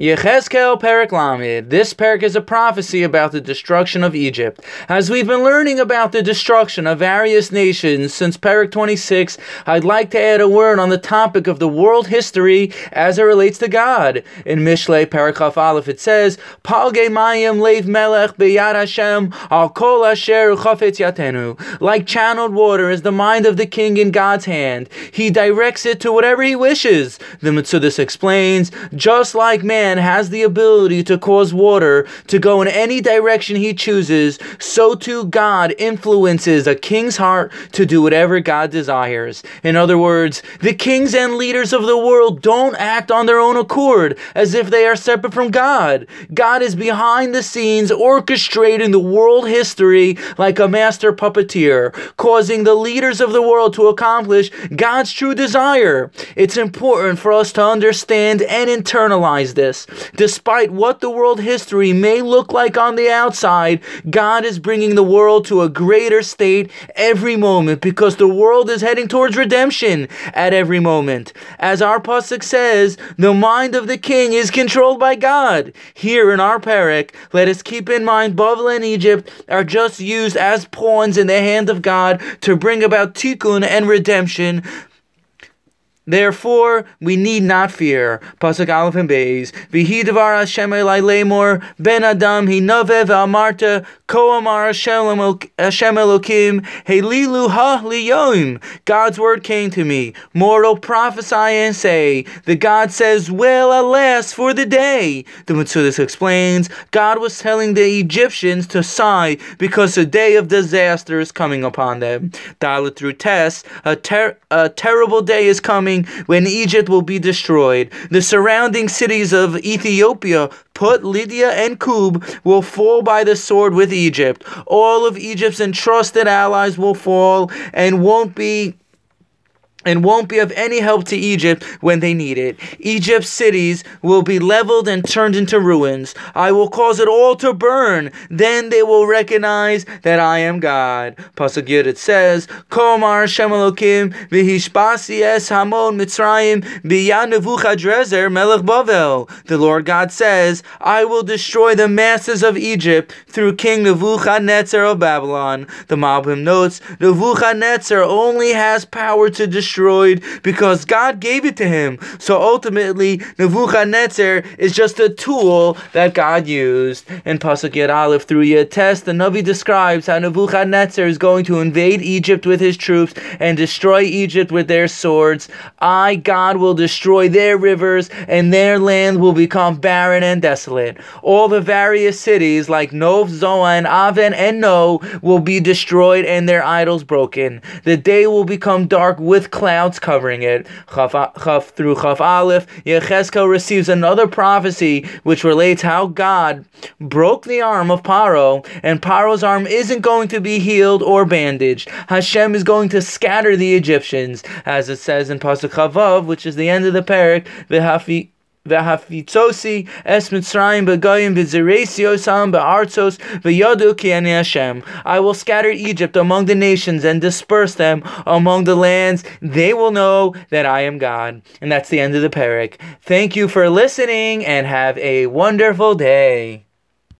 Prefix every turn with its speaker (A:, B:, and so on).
A: Yechezkel Perek Lamed. This parak is a prophecy about the destruction of Egypt. As we've been learning about the destruction of various nations since Perek 26, I'd like to add a word on the topic of the world history as it relates to God. In Mishle Perek Chaf Aleph it says, Palge Mayim Lev Melech Beyad Hashem Al Kol Asher Chafetz Yatenu. Like channeled water is the mind of the king in God's hand. He directs it to whatever he wishes. The Metzudas explains, just like man man has the ability to cause water to go in any direction he chooses, so too God influences a king's heart to do whatever God desires. In other words, the kings and leaders of the world don't act on their own accord as if they are separate from God. God is behind the scenes orchestrating the world history like a master puppeteer, causing the leaders of the world to accomplish God's true desire. It's important for us to understand and internalize this. Despite what the world history may look like on the outside, God is bringing the world to a greater state every moment because the world is heading towards redemption at every moment. As our pasuk says, the mind of the king is controlled by God. Here in our parak, let us keep in mind Bavel and Egypt are just used as pawns in the hand of God to bring about tikkun and redemption Therefore, we need not fear. Pasuk Aleph and Beis. V'hi devar Hashem elai lemor ben Adam hi nove v'amarta ko amar Hashem Elokim helilu ha liyoim. God's word came to me. Mortal, prophesy and say, the God says, well, alas, for the day. The Metzudas explains, God was telling the Egyptians to sigh because a day of disaster is coming upon them. Daled through tests, a, ter- a terrible day is coming when Egypt will be destroyed. The surrounding cities of Ethiopia, Put, Lydia, and Kub will fall by the sword with Egypt. All of Egypt's entrusted allies will fall and won't be and won't be of any help to Egypt when they need it. Egypt's cities will be leveled and turned into ruins. I will cause it all to burn. Then they will recognize that I am God. Pasuk Yud it says, Komar Shem Elokim v'hishbasi es hamon Mitzrayim b'yan Nebuchadrezer melech Bavel. The Lord God says, I will destroy the masses of Egypt through King Nebuchadnezzar of Babylon. The Malbim notes, Nebuchadnezzar only has power to destroy destroyed because God gave it to him. So ultimately, Nebuchadnezzar is just a tool that God used. In Pasuk Yud Aleph through Yud Test, the Navi describes how Nebuchadnezzar is going to invade Egypt with his troops and destroy Egypt with their swords. I, God, will destroy their rivers and their land will become barren and desolate. All the various cities like Nov, Zoan, Aven, and No will be destroyed and their idols broken. The day will become dark with clouds covering it. Chaf, Chaf through Chaf Aleph, Yechezkel receives another prophecy which relates how God broke the arm of Paro, and Paro's arm isn't going to be healed or bandaged. Hashem is going to scatter the Egyptians, as it says in Pasuk Chaf Vav, which is the end of the parak, V'hafi V'hafitzosi es Mitzrayim v'zeresiosam ba'artzos v'yadu ki Hashem. I will scatter Egypt among the nations and disperse them among the lands. They will know that I am God. And that's the end of the parak. Thank you for listening and have a wonderful day.